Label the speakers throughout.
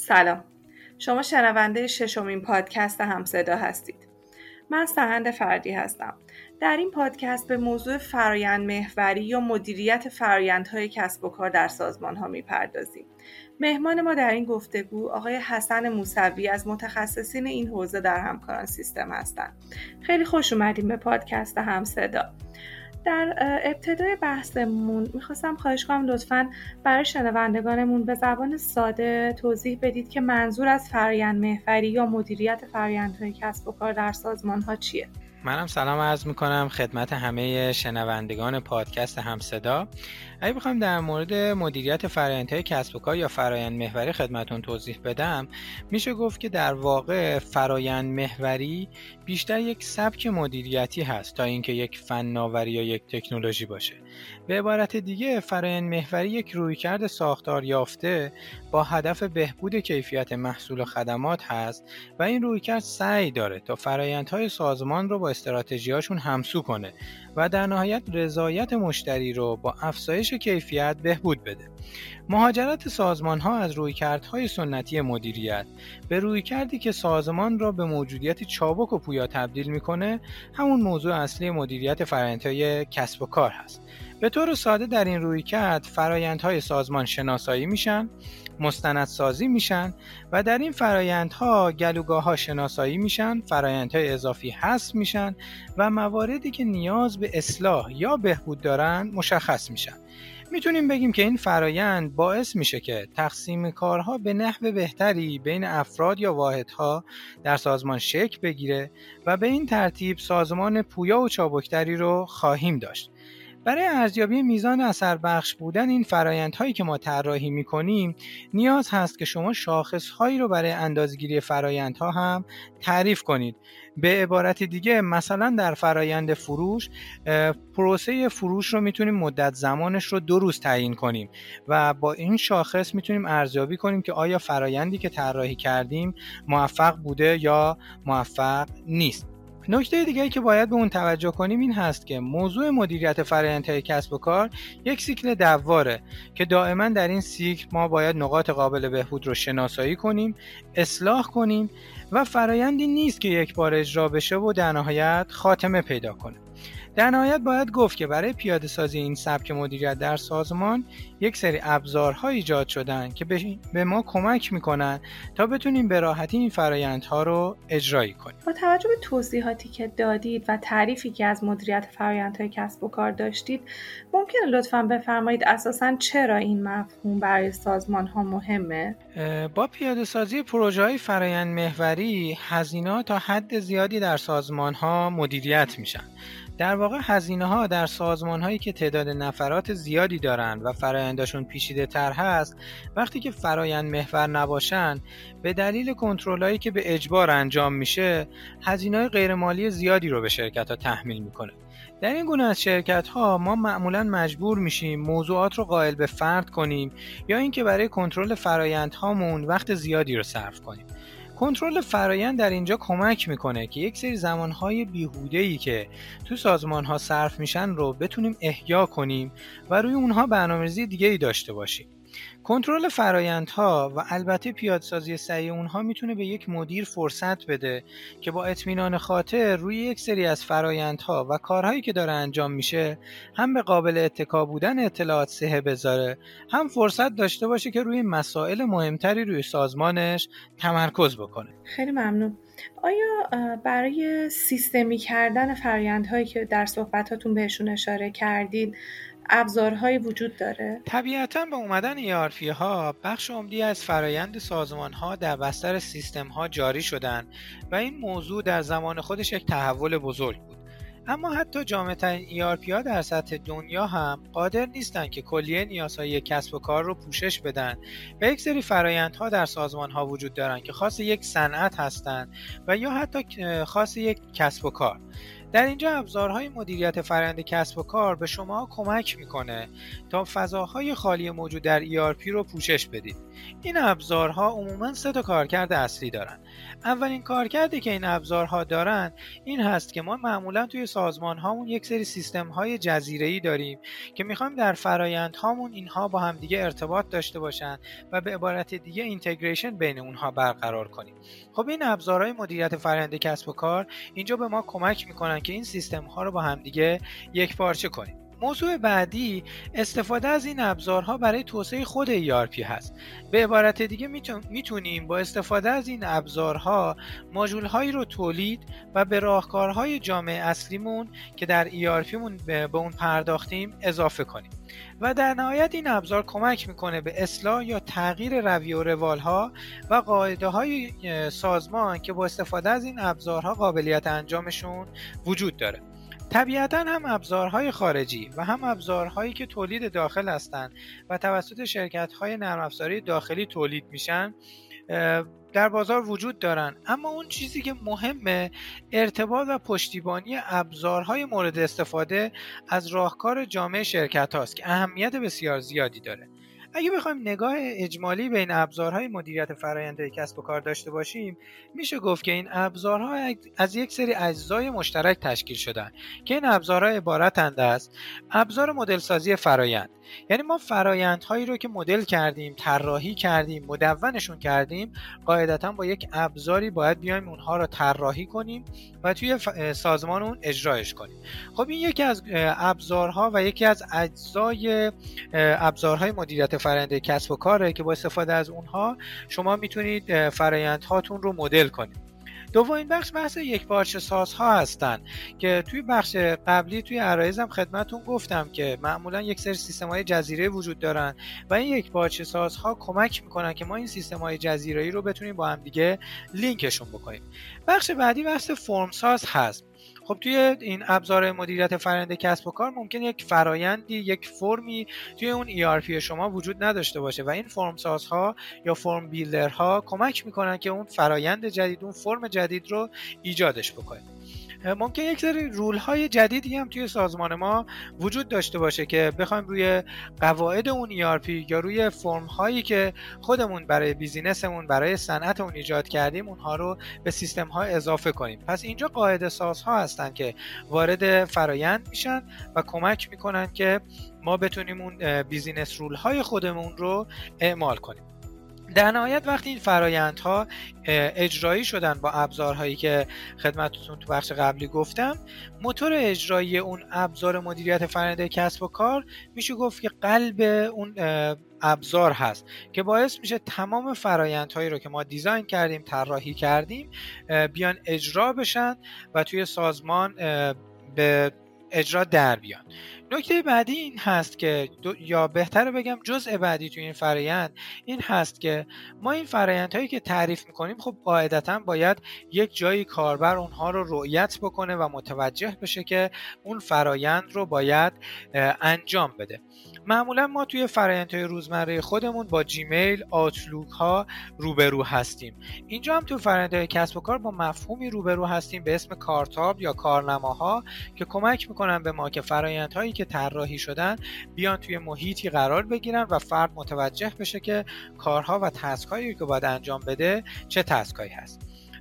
Speaker 1: سلام. شما شنونده ششمین پادکست همصدا هستید. من سهند فردی هستم. در این پادکست به موضوع فرایند محوری یا مدیریت فرایندهای کسب و کار در سازمان ها می‌پردازیم. مهمان ما در این گفتگو آقای حسن موسوی از متخصصین این حوزه در همکاران سیستم هستند. خیلی خوش اومدیم به پادکست همصدا. در ابتدای بحثمون می‌خواستم خواهش کنم لطفا برای شنوندگانمون به زبان ساده توضیح بدید که منظور از فرایند محوری یا مدیریت فرایندهای کسب و کار در سازمان ها چیه.
Speaker 2: منم سلام عرض می‌کنم خدمت همه شنوندگان پادکست همصدا. اگه بخوام در مورد مدیریت فرایندهای کسب و کار یا فرایند محوری خدمتون توضیح بدم میشه گفت که در واقع فرایند محوری بیشتر یک سبک مدیریتی هست تا اینکه یک فناوری یا یک تکنولوژی باشه. به عبارت دیگه فرایند محوری یک رویکرد ساختار یافته با هدف بهبود کیفیت محصول و خدمات هست و این رویکرد سعی داره تا فرایندهای سازمان رو با استراتژیاشون همسو کنه و در نهایت رضایت مشتری رو با افزایش کیفیت بهبود بده. مهاجرت سازمان ها از رویکردهای سنتی مدیریت به رویکردی که سازمان را به موجودیت چابک و پویا تبدیل می‌کنه همون موضوع اصلی مدیریت فرآیندهای کسب و کار هست. به طور ساده در این رویکرد فرایندهای سازمان شناسایی میشن مستندسازی میشن و در این فرایندها گلوگاه ها شناسایی میشن فرایندهای اضافی حذف میشن و مواردی که نیاز به اصلاح یا بهبود دارن مشخص میشن می‌تونیم بگیم که این فرایند باعث میشه که تقسیم کارها به نحو بهتری بین افراد یا واحدها در سازمان شکل بگیره و به این ترتیب سازمان پویا و چابکتری رو خواهیم داشت. برای ارزیابی میزان اثر بخش بودن این فرایندهایی که ما طراحی می‌کنیم نیاز هست که شما شاخصهایی رو برای اندازگیری فرایندها هم تعریف کنید. به عبارت دیگه مثلا در فرایند فروش پروسه فروش رو می‌تونیم مدت زمانش رو دو روز تعیین کنیم و با این شاخص می‌تونیم ارزیابی کنیم که آیا فرایندی که طراحی کردیم موفق بوده یا موفق نیست. نکته دیگه که باید به اون توجه کنیم این هست که موضوع مدیریت فرآیندهای کسب و کار یک سیکل دواره که دائما در این سیکل ما باید نقاط قابل بهبود رو شناسایی کنیم اصلاح کنیم و فرایندی نیست که یک بار اجرا بشه و در نهایت خاتمه پیدا کنه. در نهایت باید گفت که برای پیاده سازی این سبک مدیریت در سازمان یک سری ابزارها ایجاد شدن که به ما کمک می‌کنن تا بتونیم به راحتی این فرایندها رو اجرایی کنیم.
Speaker 1: با توجه به توضیحاتی که دادید و تعریفی که از مدیریت فرایندهای کسب و کار داشتید ممکنه لطفا بفرمایید اساسا چرا این مفهوم برای سازمان ها مهمه
Speaker 2: با پیاده سازی پروژه های فرایند محوری هزینه تا حد زیادی در سازمان ها مدیریت میشن. در واقع هزینه ها در سازمان هایی که تعداد نفرات زیادی دارند و فرایندشون پیشیده تر هست وقتی که فرایند محور نباشن به دلیل کنترل هایی که به اجبار انجام میشه هزینه های غیرمالی زیادی رو به شرکت ها تحمیل می‌کنه. در این گونه از شرکت ها ما معمولا مجبور میشیم موضوعات رو قائل به فرد کنیم یا اینکه برای کنترل فرایند هامون وقت زیادی رو صرف کنیم. کنترل فرایند در اینجا کمک می‌کنه که یک سری زمانهای بیهوده که تو سازمان ها صرف میشن رو بتونیم احیا کنیم و روی اونها برنامه‌ریزی دیگه ای داشته باشیم. کنترل فرایندها و البته پیادسازی سعی اونها می‌تونه به یک مدیر فرصت بده که با اطمینان خاطر روی یک سری از فرایندها و کارهایی که داره انجام میشه هم به قابل اتکا بودن اطلاعات سهه بذاره هم فرصت داشته باشه که روی مسائل مهمتری روی سازمانش تمرکز بکنه.
Speaker 1: خیلی ممنون. آیا برای سیستمی کردن فرایندهایی که در صحبتاتون بهشون اشاره کردید ابزارهایی وجود داره؟
Speaker 2: طبیعتا با اومدن ERP ها بخش عمدی از فرایند سازمان ها در بستر سیستم ها جاری شدن و این موضوع در زمان خودش یک تحول بزرگ بود. اما حتی جامعترین ERP ها در سطح دنیا هم قادر نیستن که کلیه نیازهای کسب و کار رو پوشش بدن و یک سری فرایندها در سازمان ها وجود دارن که خاص یک صنعت هستند و یا حتی خاص یک کسب و کار در اینجا ابزارهای مدیریت فرآیند کسب و کار به شما کمک می‌کنه تا فضاهای خالی موجود در ERP رو پوشش بدید. این ابزارها عموما سه تا کارکرد اصلی دارن. اولین کارکردی که این ابزارها دارن این هست که ما معمولا توی سازمان هامون یک سری سیستم های جزیره ای داریم که می‌خوایم در فرایند هامون اینها با هم دیگه ارتباط داشته باشن و به عبارت دیگه اینتگریشن بین اونها برقرار کنیم. خب این ابزارهای مدیریت فرآیند کسب و کار اینجا به ما کمک می‌کنن که این سیستم ها رو با هم دیگه یک پارچه کنیم. موضوع بعدی استفاده از این ابزارها برای توسعه خود ERP هست. به عبارت دیگه می‌تونیم با استفاده از این ابزارها ماژول هایی رو تولید و به راهکارهای جامعه اصلیمون که در ERP مون به اون پرداختیم اضافه کنیم. و در نهایت این ابزار کمک می‌کنه به اصلاح یا تغییر روی و روال ها و قاعده های سازمان که با استفاده از این ابزارها قابلیت انجامشون وجود داره. طبیعتا هم ابزارهای خارجی و هم ابزارهایی که تولید داخل هستند و توسط شرکت های نرم افزاری داخلی تولید میشن در بازار وجود دارن. اما اون چیزی که مهمه ارتباط و پشتیبانی ابزارهای مورد استفاده از راهکار جامعه شرکت هاست که اهمیت بسیار زیادی داره. اگه بخوایم نگاه اجمالی به این ابزارهای مدیریت فرآیند کسب و کار داشته باشیم میشه گفت که این ابزارها از یک سری اجزای مشترک تشکیل شدن که این ابزارها عبارتند از ابزار مدل سازی فرایند. یعنی ما فرایندهایی رو که مدل کردیم طراحی کردیم مدونشون کردیم قاعدتا با یک ابزاری باید بیایم اونها رو طراحی کنیم و توی سازمان اون اجرایش کنیم. خب این یکی از ابزارها و یکی از اجزای ابزارهای مدیریت فرآیند کسب و کاره که با استفاده از اونها شما می‌تونید فرایندهاتون رو مدل کنید. دومین بخش بحث یک پارچه سازها هستن که توی بخش قبلی توی عرایزم خدمتون گفتم که معمولا یک سری سیستم های جزیره وجود دارن و این یک پارچه سازها کمک می‌کنن که ما این سیستم های جزیره رو بتونیم با هم دیگه لینکشون بکنیم. بخش بعدی بحث فرم ساز هست. خب توی این ابزار مدیریت فرآیند کسب و کار ممکن یک فرایندی یک فرمی توی اون ERP شما وجود نداشته باشه و این فرم سازها یا فرم بیلدرها کمک می‌کنن که اون فرایند جدید اون فرم جدید رو ایجادش بکنید ممکن یک سری رول های جدیدی هم توی سازمان ما وجود داشته باشه که بخوایم روی قواعد اون ERP یا روی فرم هایی که خودمون برای بیزینسمون برای صنعتمون ایجاد کردیم اونها رو به سیستم ها اضافه کنیم. پس اینجا قاعده سازها هستن که وارد فرایند میشن و کمک می‌کنن که ما بتونیم اون business rule های خودمون رو اعمال کنیم. در نهایت وقتی این فرایندها اجرایی شدن با ابزارهایی که خدمتتون تو بخش قبلی گفتم موتور اجرایی اون ابزار مدیریت فرآیند کسب و کار میشه گفت که قلب اون ابزار هست که باعث میشه تمام فرایندهایی رو که ما design کردیم طراحی کردیم بیان اجرا بشن و توی سازمان به اجرا در بیان. نکته بعدی این هست که یا بهتر بگم جزء بعدی تو این فرایند این هست که ما این فرایندهایی که تعریف می‌کنیم خب قاعدتا باید یک جایی کاربر اونها رو رؤیت بکنه و متوجه بشه که اون فرایند رو باید انجام بده. معمولا ما توی فرایندهای روزمره خودمون با جیمیل آتلوک ها روبرو هستیم. اینجا هم تو فرایندهای کسب و کار با مفهومی روبرو هستیم به اسم کارتاب یا کارنماها که کمک می‌کنن به ما که فرایندهایی که طراحی شدن بیان توی محیطی قرار بگیرن و فرد متوجه بشه که کارها و تسکایی که باید انجام بده چه تسکایی هست.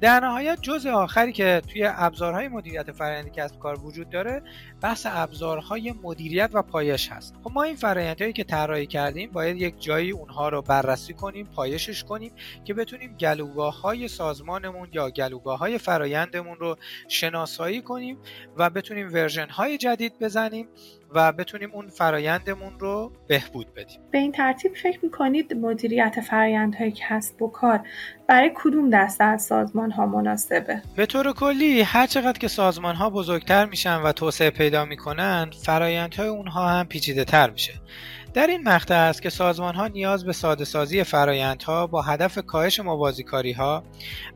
Speaker 2: در نهایت جزء آخری که توی ابزارهای مدیریت فرآیند کسب کار وجود داره بحث ابزارهای مدیریت و پایش هست. خب ما این فرآیندهایی که طراحی کردیم باید یک جایی اونها رو بررسی کنیم پایشش کنیم که بتونیم گلوگاه های سازمانمون یا گلوگاه های فرایندمون رو شناسایی کنیم و بتونیم ورژن های جدید بزنیم و بتونیم اون فرایندمون رو بهبود بدیم.
Speaker 1: به این ترتیب فکر می‌کنید مدیریت فرایندهای کسب و کار برای کدوم دسته از سازمان ها مناسبه
Speaker 2: به طور کلی هر چقدر که سازمان ها بزرگتر میشن و توسعه پیدا می‌کنن فرایندهای اونها هم پیچیده تر میشه در این مقطع است که سازمان ها نیاز به ساده سازی فرایندها با هدف کاهش موازیکاری ها،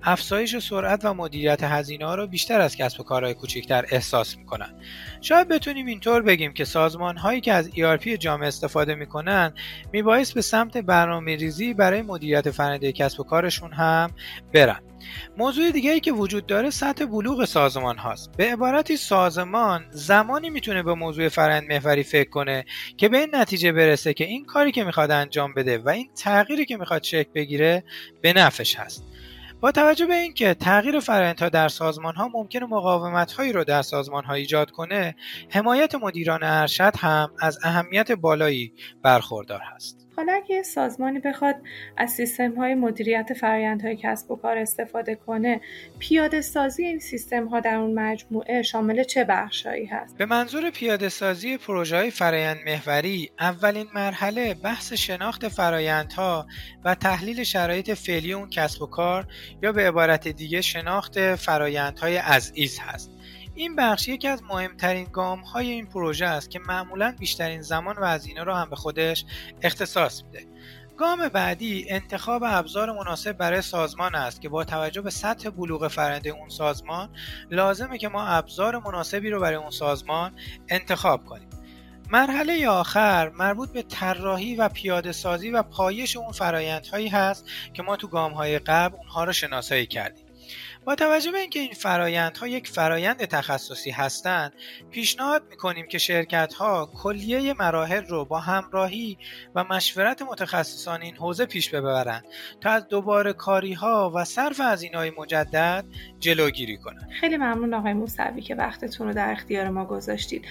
Speaker 2: افزایش سرعت و مدیریت هزینه ها را بیشتر از کسب و کارهای کوچکتر احساس می کنند. شاید بتونیم اینطور بگیم که سازمان هایی که از ERP جامعه استفاده می کنند میبایست به سمت برنامه ریزی برای مدیریت فرآیند کسب و کارشون هم برن. موضوع دیگری که وجود داره سطح بلوغ سازمان هاست. به عبارتی سازمان زمانی می‌تونه به موضوع فرند محوری فکر کنه که به این نتیجه برسه که این کاری که می‌خواد انجام بده و این تغییری که می‌خواد شکل بگیره به نفش هست. با توجه به اینکه تغییر فرآیندها در سازمان ها ممکنه مقاومت هایی رو در سازمان ها ایجاد کنه حمایت مدیران ارشد هم از اهمیت بالایی برخوردار هست.
Speaker 1: حالا اگه سازمانی بخواد از سیستم های مدیریت های کسب و کار استفاده کنه پیاده سازی این سیستم ها در اون مجموعه شامل چه بخشهایی هست؟
Speaker 2: به منظور پیاده سازی پروژه های فرایند محوری اولین مرحله بحث شناخت فرایندها و تحلیل شرایط فعلی اون کسب و کار یا به عبارت دیگه شناخت فرایندهای از ایز هست. این بخش یکی از مهمترین گام های این پروژه است که معمولا بیشترین زمان و هزینه رو هم به خودش اختصاص میده. گام بعدی انتخاب ابزار مناسب برای سازمان است که با توجه به سطح بلوغ فرنده اون سازمان لازمه که ما ابزار مناسبی رو برای اون سازمان انتخاب کنیم. مرحله آخر مربوط به طراحی و پیاده سازی و پایش اون فرایندهایی هست که ما تو گام های قبل اونها رو شناسایی کردیم. با توجه به اینکه این فرایندها یک فرایند تخصصی هستند پیشنهاد می‌کنیم که شرکت ها کلیه مراحل رو با همراهی و مشورت متخصصان این حوزه پیش ببرند تا از دوباره کاری ها و صرف از های مجدد جلوگیری کنند
Speaker 1: خیلی ممنون آقای موسوی که وقتتون رو در اختیار ما گذاشتید.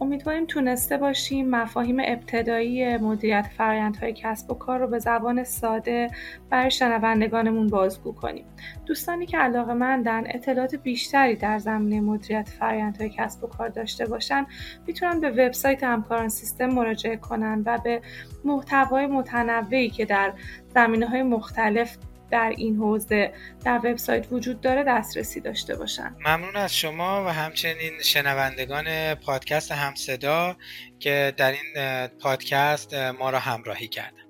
Speaker 1: امیدواریم تونسته باشیم مفاهیم ابتدایی مدیریت فرایندهای کسب و کار رو به زبان ساده برای شنوندگانمون بازگو کنیم. دوستانی که علاقه در اطلاعات بیشتری در زمینه مدیریت فرآیندهای کسب و کار داشته باشن می‌تونن به وبسایت همکاران سیستم مراجعه کنن و به محتوای متنوعی که در زمینه های مختلف در این حوزه در وبسایت وجود داره دسترسی داشته باشن.
Speaker 2: ممنون از شما و همچنین شنوندگان پادکست همصدا که در این پادکست ما را همراهی کردن.